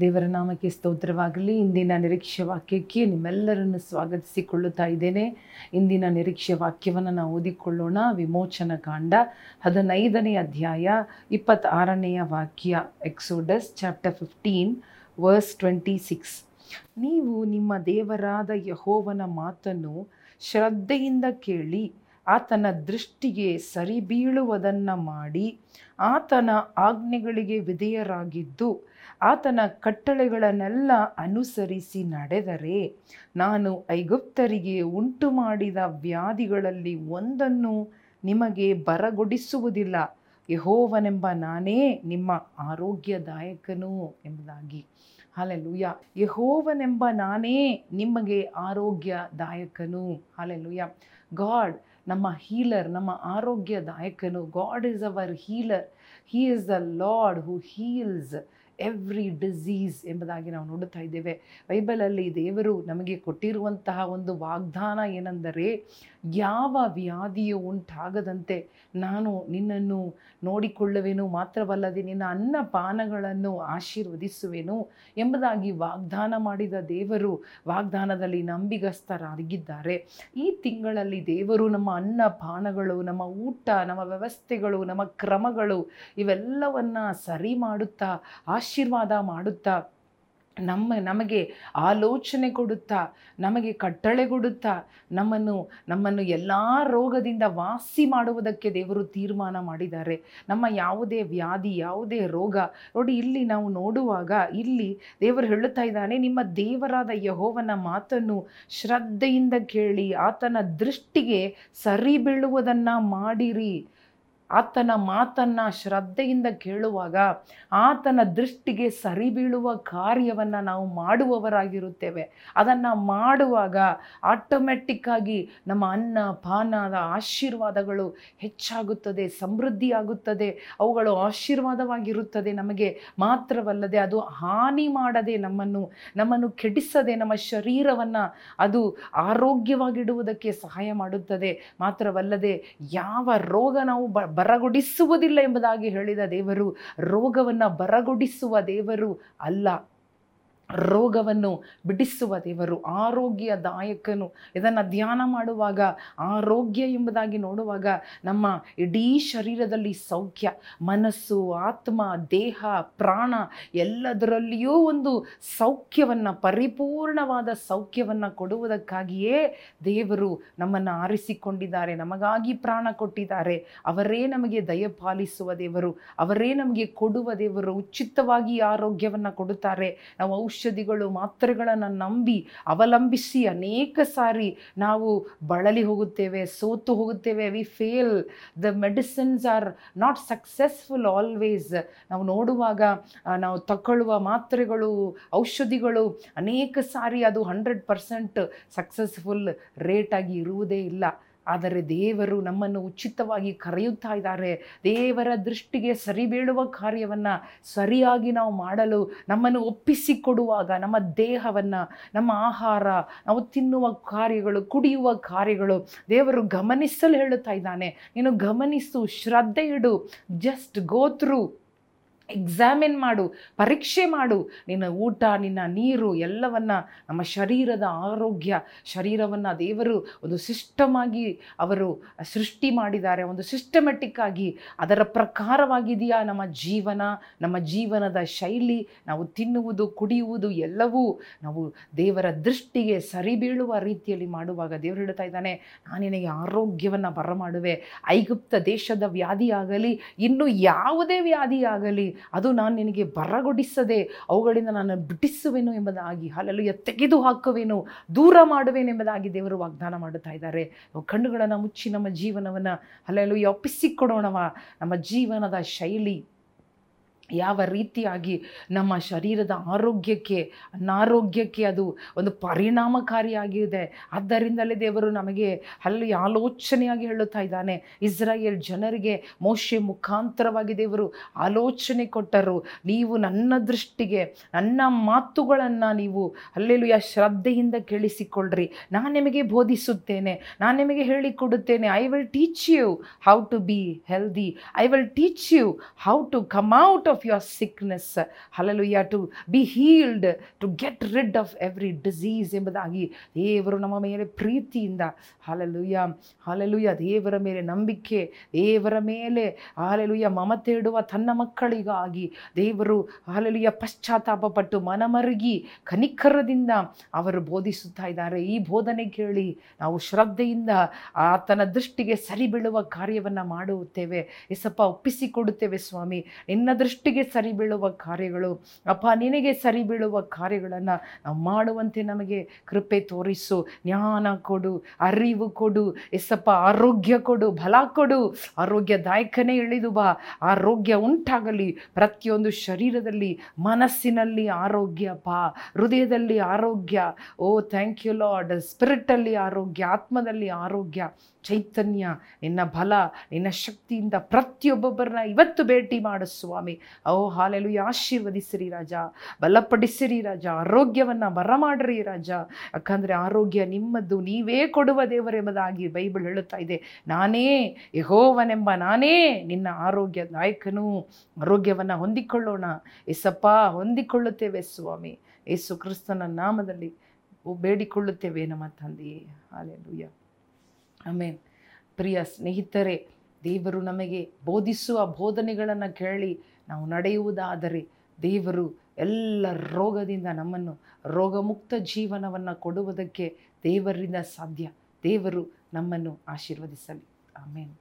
ದೇವರ ನಾಮಕ್ಕೆ ಸ್ತೋತ್ರವಾಗಲಿ. ಇಂದಿನ ನಿರೀಕ್ಷೆ ವಾಕ್ಯಕ್ಕೆ ನಿಮ್ಮೆಲ್ಲರನ್ನು ಸ್ವಾಗತಿಸಿಕೊಳ್ಳುತ್ತಾ ಇದ್ದೇನೆ. ಇಂದಿನ ನಿರೀಕ್ಷೆ ವಾಕ್ಯವನ್ನು ನಾವು ಓದಿಕೊಳ್ಳೋಣ. ವಿಮೋಚನ ಕಾಂಡ ಹದಿನೈದನೇ ಅಧ್ಯಾಯ ಇಪ್ಪತ್ತಾರನೆಯ ವಾಕ್ಯ, Exodus chapter fifteen, verse twenty six. ನೀವು ನಿಮ್ಮ ದೇವರಾದ ಯಹೋವನ ಮಾತನ್ನು ಶ್ರದ್ಧೆಯಿಂದ ಕೇಳಿ ಆತನ ದೃಷ್ಟಿಗೆ ಸರಿಬೀಳುವುದನ್ನು ಮಾಡಿ ಆತನ ಆಜ್ಞೆಗಳಿಗೆ ವಿಧೇಯರಾಗಿದ್ದು ಆತನ ಕಟ್ಟಳೆಗಳನ್ನೆಲ್ಲ ಅನುಸರಿಸಿ ನಡೆದರೆ ನಾನು ಐಗುಪ್ತರಿಗೆ ಉಂಟು ಮಾಡಿದ ವ್ಯಾಧಿಗಳಲ್ಲಿ ಒಂದನ್ನು ನಿಮಗೆ ಬರಗೊಡಿಸುವುದಿಲ್ಲ. ಯಹೋವನೆಂಬ ನಾನೇ ನಿಮ್ಮ ಆರೋಗ್ಯದಾಯಕನು ಎಂಬುದಾಗಿ. ಹಾಲೆಲುಯ್ಯ ಯಹೋವನೆಂಬ ನಾನೇ ನಿಮಗೆ ಆರೋಗ್ಯದಾಯಕನು. ಹಾಲೆಲುಯ್ಯ ಗಾಡ್, ನಮ್ಮ ಹೀಲರ್, ನಮ್ಮ ಆರೋಗ್ಯದಾಯಕನು. God is our healer. He is the Lord who heals every disease ಎಂಬುದಾಗಿ ನಾವು ನೋಡುತ್ತಾ ಇದ್ದೇವೆ. ಬೈಬಲಲ್ಲಿ ದೇವರು ನಮಗೆ ಕೊಟ್ಟಿರುವಂತಹ ಒಂದು ವಾಗ್ದಾನ ಏನೆಂದರೆ, ಯಾವ ವ್ಯಾಧಿಯು ಉಂಟಾಗದಂತೆ ನಾನು ನಿನ್ನನ್ನು ನೋಡಿಕೊಳ್ಳುವೆನು, ಮಾತ್ರವಲ್ಲದೆ ನಿನ್ನ ಅನ್ನಪಾನಗಳನ್ನು ಆಶೀರ್ವದಿಸುವೆನು ಎಂಬುದಾಗಿ ವಾಗ್ದಾನ ಮಾಡಿದ ದೇವರು ವಾಗ್ದಾನದಲ್ಲಿ ನಂಬಿಗಸ್ತರಾಗಿದ್ದಾರೆ. ಈ ತಿಂಗಳಲ್ಲಿ ದೇವರು ನಮ್ಮ ಅನ್ನ ಪಾನಗಳು, ನಮ್ಮ ಊಟ, ನಮ್ಮ ವ್ಯವಸ್ಥೆಗಳು, ನಮ್ಮ ಕ್ರಮಗಳು ಇವೆಲ್ಲವನ್ನು ಸರಿ ಮಾಡುತ್ತಾ ಆಶೀರ್ವಾದ ಮಾಡುತ್ತಾ, ನಮ್ಮ, ನಮಗೆ ಆಲೋಚನೆ ಕೊಡುತ್ತಾ, ನಮಗೆ ಕಟ್ಟಳೆ ಕೊಡುತ್ತಾ, ನಮ್ಮನ್ನು ನಮ್ಮನ್ನು ಎಲ್ಲ ರೋಗದಿಂದ ವಾಸಿ ಮಾಡುವುದಕ್ಕೆ ದೇವರು ತೀರ್ಮಾನ ಮಾಡಿದ್ದಾರೆ. ನಮ್ಮ ಯಾವುದೇ ವ್ಯಾಧಿ, ಯಾವುದೇ ರೋಗ, ನೋಡಿ ಇಲ್ಲಿ ನಾವು ನೋಡುವಾಗ ಇಲ್ಲಿ ದೇವರು ಹೇಳುತ್ತಾ ಇದ್ದಾನೆ, ನಿಮ್ಮ ದೇವರಾದ ಯಹೋವನ ಮಾತನ್ನು ಶ್ರದ್ಧೆಯಿಂದ ಕೇಳಿ, ಆತನ ದೃಷ್ಟಿಗೆ ಸರಿ ಬೀಳುವುದನ್ನು ಮಾಡಿರಿ. ಆತನ ಮಾತನ್ನು ಶ್ರದ್ಧೆಯಿಂದ ಕೇಳುವಾಗ ಆತನ ದೃಷ್ಟಿಗೆ ಸರಿ ಬೀಳುವ ಕಾರ್ಯವನ್ನು ನಾವು ಮಾಡುವವರಾಗಿರುತ್ತೇವೆ. ಅದನ್ನು ಮಾಡುವಾಗ ಆಟೋಮೆಟಿಕ್ಕಾಗಿ ನಮ್ಮ ಅನ್ನ, ಪಾನದ ಆಶೀರ್ವಾದಗಳು ಹೆಚ್ಚಾಗುತ್ತದೆ, ಸಮೃದ್ಧಿಯಾಗುತ್ತದೆ. ಅವುಗಳು ಆಶೀರ್ವಾದವಾಗಿರುತ್ತದೆ. ನಮಗೆ ಮಾತ್ರವಲ್ಲದೆ ಅದು ಹಾನಿ ಮಾಡದೆ ನಮ್ಮನ್ನು ನಮ್ಮನ್ನು ಕೆಡಿಸದೆ ನಮ್ಮ ಶರೀರವನ್ನು ಅದು ಆರೋಗ್ಯವಾಗಿಡುವುದಕ್ಕೆ ಸಹಾಯ ಮಾಡುತ್ತದೆ. ಮಾತ್ರವಲ್ಲದೆ ಯಾವ ರೋಗ ನಾವು ಬ ಬರಗೊಡಿಸುವುದಿಲ್ಲ ಎಂಬುದಾಗಿ ಹೇಳಿದ ದೇವರು ರೋಗವನ್ನು ಬರಗೊಡಿಸುವ ದೇವರು ಅಲ್ಲ. ರೋಗವನ್ನು ಬಿಡಿಸುವ ದೇವರು, ಆರೋಗ್ಯದಾಯಕನು. ಇದನ್ನು ಧ್ಯಾನ ಮಾಡುವಾಗ, ಆರೋಗ್ಯ ಎಂಬುದಾಗಿ ನೋಡುವಾಗ ನಮ್ಮ ಇಡೀ ಶರೀರದಲ್ಲಿ ಸೌಖ್ಯ, ಮನಸ್ಸು, ಆತ್ಮ, ದೇಹ, ಪ್ರಾಣ ಎಲ್ಲದರಲ್ಲಿಯೂ ಒಂದು ಸೌಖ್ಯವನ್ನು, ಪರಿಪೂರ್ಣವಾದ ಸೌಖ್ಯವನ್ನು ಕೊಡುವುದಕ್ಕಾಗಿಯೇ ದೇವರು ನಮ್ಮನ್ನು ಆರಿಸಿಕೊಂಡಿದ್ದಾರೆ, ನಮಗಾಗಿ ಪ್ರಾಣ ಕೊಟ್ಟಿದ್ದಾರೆ. ಅವರೇ ನಮಗೆ ದಯಪಾಲಿಸುವ ದೇವರು, ಅವರೇ ನಮಗೆ ಕೊಡುವ ದೇವರು ಉಚಿತವಾಗಿ ಆರೋಗ್ಯವನ್ನು ಕೊಡುತ್ತಾರೆ. ನಾವು ಔಷಧಿಗಳು ಮಾತ್ರೆಗಳನ್ನು ನಂಬಿ, ಅವಲಂಬಿಸಿ ಅನೇಕ ಸಾರಿ ನಾವು ಬಳಲಿ ಹೋಗುತ್ತೇವೆ, ಸೋತು ಹೋಗುತ್ತೇವೆ. We fail the medicines are not successful always ನಾವು ನೋಡುವಾಗ ನಾವು ತಗೊಳ್ಳುವ ಮಾತ್ರೆಗಳು, ಔಷಧಿಗಳು ಅನೇಕ ಸಾರಿ ಅದು ಹಂಡ್ರೆಡ್ ಪರ್ಸೆಂಟ್ ಸಕ್ಸಸ್ಫುಲ್ ರೇಟಾಗಿ ಇರುವುದೇ ಇಲ್ಲ. ಆದರೆ ದೇವರು ನಮ್ಮನ್ನು ಉಚಿತವಾಗಿ ಕರೆಯುತ್ತಾ ಇದ್ದಾರೆ. ದೇವರ ದೃಷ್ಟಿಗೆ ಸರಿಬೀಳುವ ಕಾರ್ಯವನ್ನು ಸರಿಯಾಗಿ ನಾವು ಮಾಡಲು ನಮ್ಮನ್ನು ಒಪ್ಪಿಸಿಕೊಡುವಾಗ, ನಮ್ಮ ದೇಹವನ್ನು, ನಮ್ಮ ಆಹಾರ, ನಾವು ತಿನ್ನುವ ಕಾರ್ಯಗಳು, ಕುಡಿಯುವ ಕಾರ್ಯಗಳು ದೇವರು ಗಮನಿಸಲು ಹೇಳುತ್ತಾ ಇದ್ದಾನೆ. ನೀನು ಗಮನಿಸು, ಶ್ರದ್ಧೆ ಇಡು ಜಸ್ಟ್ ಗೋ ಎಕ್ಸಾಮಿನ್ ಮಾಡು, ಪರೀಕ್ಷೆ ಮಾಡು. ನಿನ್ನ ಊಟ, ನಿನ್ನ ನೀರು, ಎಲ್ಲವನ್ನು ನಮ್ಮ ಶರೀರದ ಆರೋಗ್ಯ, ಶರೀರವನ್ನು ದೇವರು ಒಂದು ಸಿಸ್ಟಮ್ ಆಗಿ ಅವರು ಸೃಷ್ಟಿ ಮಾಡಿದ್ದಾರೆ. ಒಂದು ಸಿಸ್ಟಮೆಟಿಕ್ ಆಗಿ ಅದರ ಪ್ರಕಾರವಾಗಿದೆಯಾ ನಮ್ಮ ಜೀವನ? ನಮ್ಮ ಜೀವನದ ಶೈಲಿ, ನಾವು ತಿನ್ನುವುದು, ಕುಡಿಯುವುದು, ಎಲ್ಲವೂ ನಾವು ದೇವರ ದೃಷ್ಟಿಗೆ ಸರಿಬೀಳುವ ರೀತಿಯಲ್ಲಿ ಮಾಡುವಾಗ ದೇವರು ಹೇಳ್ತಾ ಇದ್ದಾನೆ, ನಾನು ನಿನಗೆ ಆರೋಗ್ಯವನ್ನು ಬರಮಾಡುವೆ. ಐಗುಪ್ತ ದೇಶದ ವ್ಯಾಧಿಯಾಗಲಿ, ಇನ್ನು ಯಾವುದೇ ವ್ಯಾಧಿಯಾಗಲಿ ಅದು ನಾನು ನಿನಗೆ ಬರಗೊಡಿಸದೆ ಅವುಗಳಿಂದ ನಾನು ಬಿಡಿಸುವೆನು ಎಂಬುದಾಗಿ ಅಲ್ಲೆಲ್ಲ ತೆಗೆದು ಹಾಕುವೆನು ದೂರ ಮಾಡುವೆನು ಎಂಬುದಾಗಿ ದೇವರು ವಾಗ್ದಾನ ಮಾಡುತ್ತಾ ಇದ್ದಾರೆ. ಕಣ್ಣುಗಳನ್ನು ಮುಚ್ಚಿ ನಮ್ಮ ಜೀವನವನ್ನು ಅಲ್ಲೆಲ್ಲೂ ಒಪ್ಪಿಸಿಕೊಡೋಣವ. ನಮ್ಮ ಜೀವನದ ಶೈಲಿ ಯಾವ ರೀತಿಯಾಗಿ ನಮ್ಮ ಶರೀರದ ಆರೋಗ್ಯಕ್ಕೆ, ಅನಾರೋಗ್ಯಕ್ಕೆ ಅದು ಒಂದು ಪರಿಣಾಮಕಾರಿಯಾಗಿದೆ. ಆದ್ದರಿಂದಲೇ ದೇವರು ನಮಗೆ ಅಲ್ಲಿ ಆಲೋಚನೆಯಾಗಿ ಹೇಳುತ್ತಾ ಇದ್ದಾನೆ. ಇಸ್ರಾಯೇಲ್ ಜನರಿಗೆ ಮೋಶೆ ಮುಖಾಂತರವಾಗಿ ದೇವರು ಆಲೋಚನೆ ಕೊಟ್ಟರು. ನೀವು ನನ್ನ ದೃಷ್ಟಿಗೆ, ನನ್ನ ಮಾತುಗಳನ್ನು ನೀವು ಅಲ್ಲೆಲ್ಲೂ ಶ್ರದ್ಧೆಯಿಂದ ಕೇಳಿಸಿಕೊಳ್ಳ್ರಿ. ನಾನು ನಿಮಗೆ ಬೋಧಿಸುತ್ತೇನೆ. ನಾನು ನಿಮಗೆ ಹೇಳಿಕೊಡುತ್ತೇನೆ. I will teach you how to be healthy I will teach you how to come out of your sickness hallelujah to be healed to get rid of every disease ಎಂಬುದಾಗಿ ದೇವರು ನಮ್ಮ ಮೇಲೆ ಪ್ರೀತಿಯಿಂದ ಹಲಲುಯ್ಯ ಹಲಲುಯ್ಯ ದೇವರ ಮೇಲೆ ನಂಬಿಕೆ, ದೇವರ ಮೇಲೆ ಹಾಲೆಲುಯ್ಯ ಮಮತೆ ಇಡುವ ತನ್ನ ಮಕ್ಕಳಿಗಾಗಿ ದೇವರು ಹಾಲೆಲುಯ್ಯ ಪಶ್ಚಾತ್ತಾಪಪಟ್ಟು ಮನಮರುಗಿ ಕನಿಕರದಿಂದ ಅವರು ಬೋಧಿಸುತ್ತಾ ಇದ್ದಾರೆ. ಈ ಬೋಧನೆ ಕೇಳಿ ನಾವು ಶ್ರದ್ಧೆಯಿಂದ ಆತನ ದೃಷ್ಟಿಗೆ ಸರಿ ಬೀಳುವ ಕಾರ್ಯವನ್ನು ಮಾಡುತ್ತೇವೆ. ಎಸಪ್ಪ ಒಪ್ಪಿಸಿಕೊಡುತ್ತೇವೆ ಸ್ವಾಮಿ. ನಿನ್ನ ದೃಷ್ಟಿಗೆ ಸರಿ ಬೀಳುವ ಕಾರ್ಯಗಳು. ಅಪ್ಪ, ನಿನಗೆ ಸರಿ ಬೀಳುವ ಕಾರ್ಯಗಳನ್ನು ನಾವು ಮಾಡುವಂತೆ ನಮಗೆ ಕೃಪೆ ತೋರಿಸು. ಜ್ಞಾನ ಕೊಡು, ಅರಿವು ಕೊಡು, ಎಸ್ಸಪ್ಪ, ಆರೋಗ್ಯ ಕೊಡು, ಬಲ ಕೊಡು. ಆರೋಗ್ಯದಾಯಕನೇ ಇಳಿದು ಬಾ. ಆರೋಗ್ಯ ಉಂಟಾಗಲಿ. ಪ್ರತಿಯೊಂದು ಶರೀರದಲ್ಲಿ, ಮನಸ್ಸಿನಲ್ಲಿ ಆರೋಗ್ಯ ಪಾ ಹೃದಯದಲ್ಲಿ ಆರೋಗ್ಯ. Oh, thank you Lord. ಸ್ಪಿರಿಟಲ್ಲಿ ಆರೋಗ್ಯ, ಆತ್ಮದಲ್ಲಿ ಆರೋಗ್ಯ. ಚೈತನ್ಯ, ನಿನ್ನ ಬಲ, ನಿನ್ನ ಶಕ್ತಿಯಿಂದ ಪ್ರತಿಯೊಬ್ಬೊಬ್ಬರನ್ನ ಇವತ್ತು ಭೇಟಿ ಮಾಡು ಸ್ವಾಮಿ. ಓ ಹಾಲೆಲು ಆಶೀರ್ವದಿಸಿರಿ ರಾಜ. ಬಲಪಡಿಸಿರಿ ರಾಜ. ಆರೋಗ್ಯವನ್ನು ಬರಮಾಡ್ರಿ ರಾಜ. ಯಾಕಂದರೆ ಆರೋಗ್ಯ ನಿಮ್ಮದ್ದು ನೀವೇ ಕೊಡುವ ದೇವರೆಂಬುದಾಗಿ ಬೈಬಲ್ ಹೇಳುತ್ತಾ ಇದೆ. ನಾನೇ ಯಹೋವನೆಂಬ ನಾನೇ ನಿನ್ನ ಆರೋಗ್ಯದಾಯಕನೂ ಆರೋಗ್ಯವನ್ನು ಹೊಂದಿಕೊಳ್ಳೋಣ. ಎಸಪ್ಪ ಹೊಂದಿಕೊಳ್ಳುತ್ತೇವೆ ಸ್ವಾಮಿ. ಯೇಸು ಕ್ರಿಸ್ತನ ನಾಮದಲ್ಲಿ ಬೇಡಿಕೊಳ್ಳುತ್ತೇವೆ ನಮ್ಮ ತಂದೆಯೇ. ಹಾಲೆಲುಯ್ಯ. ಆಮೇಲೆ ಪ್ರಿಯ ಸ್ನೇಹಿತರೆ, ದೇವರು ನಮಗೆ ಬೋಧಿಸುವ ಬೋಧನೆಗಳನ್ನು ಕೇಳಿ ನಾವು ನಡೆಯುವುದಾದರೆ ದೇವರು ಎಲ್ಲ ರೋಗದಿಂದ ನಮ್ಮನ್ನು ರೋಗಮುಕ್ತ ಜೀವನವನ್ನು ಕೊಡುವುದಕ್ಕೆ ದೇವರಿಂದ ಸಾಧ್ಯ. ದೇವರು ನಮ್ಮನ್ನು ಆಶೀರ್ವದಿಸಲಿ. ಆಮೇಲೆ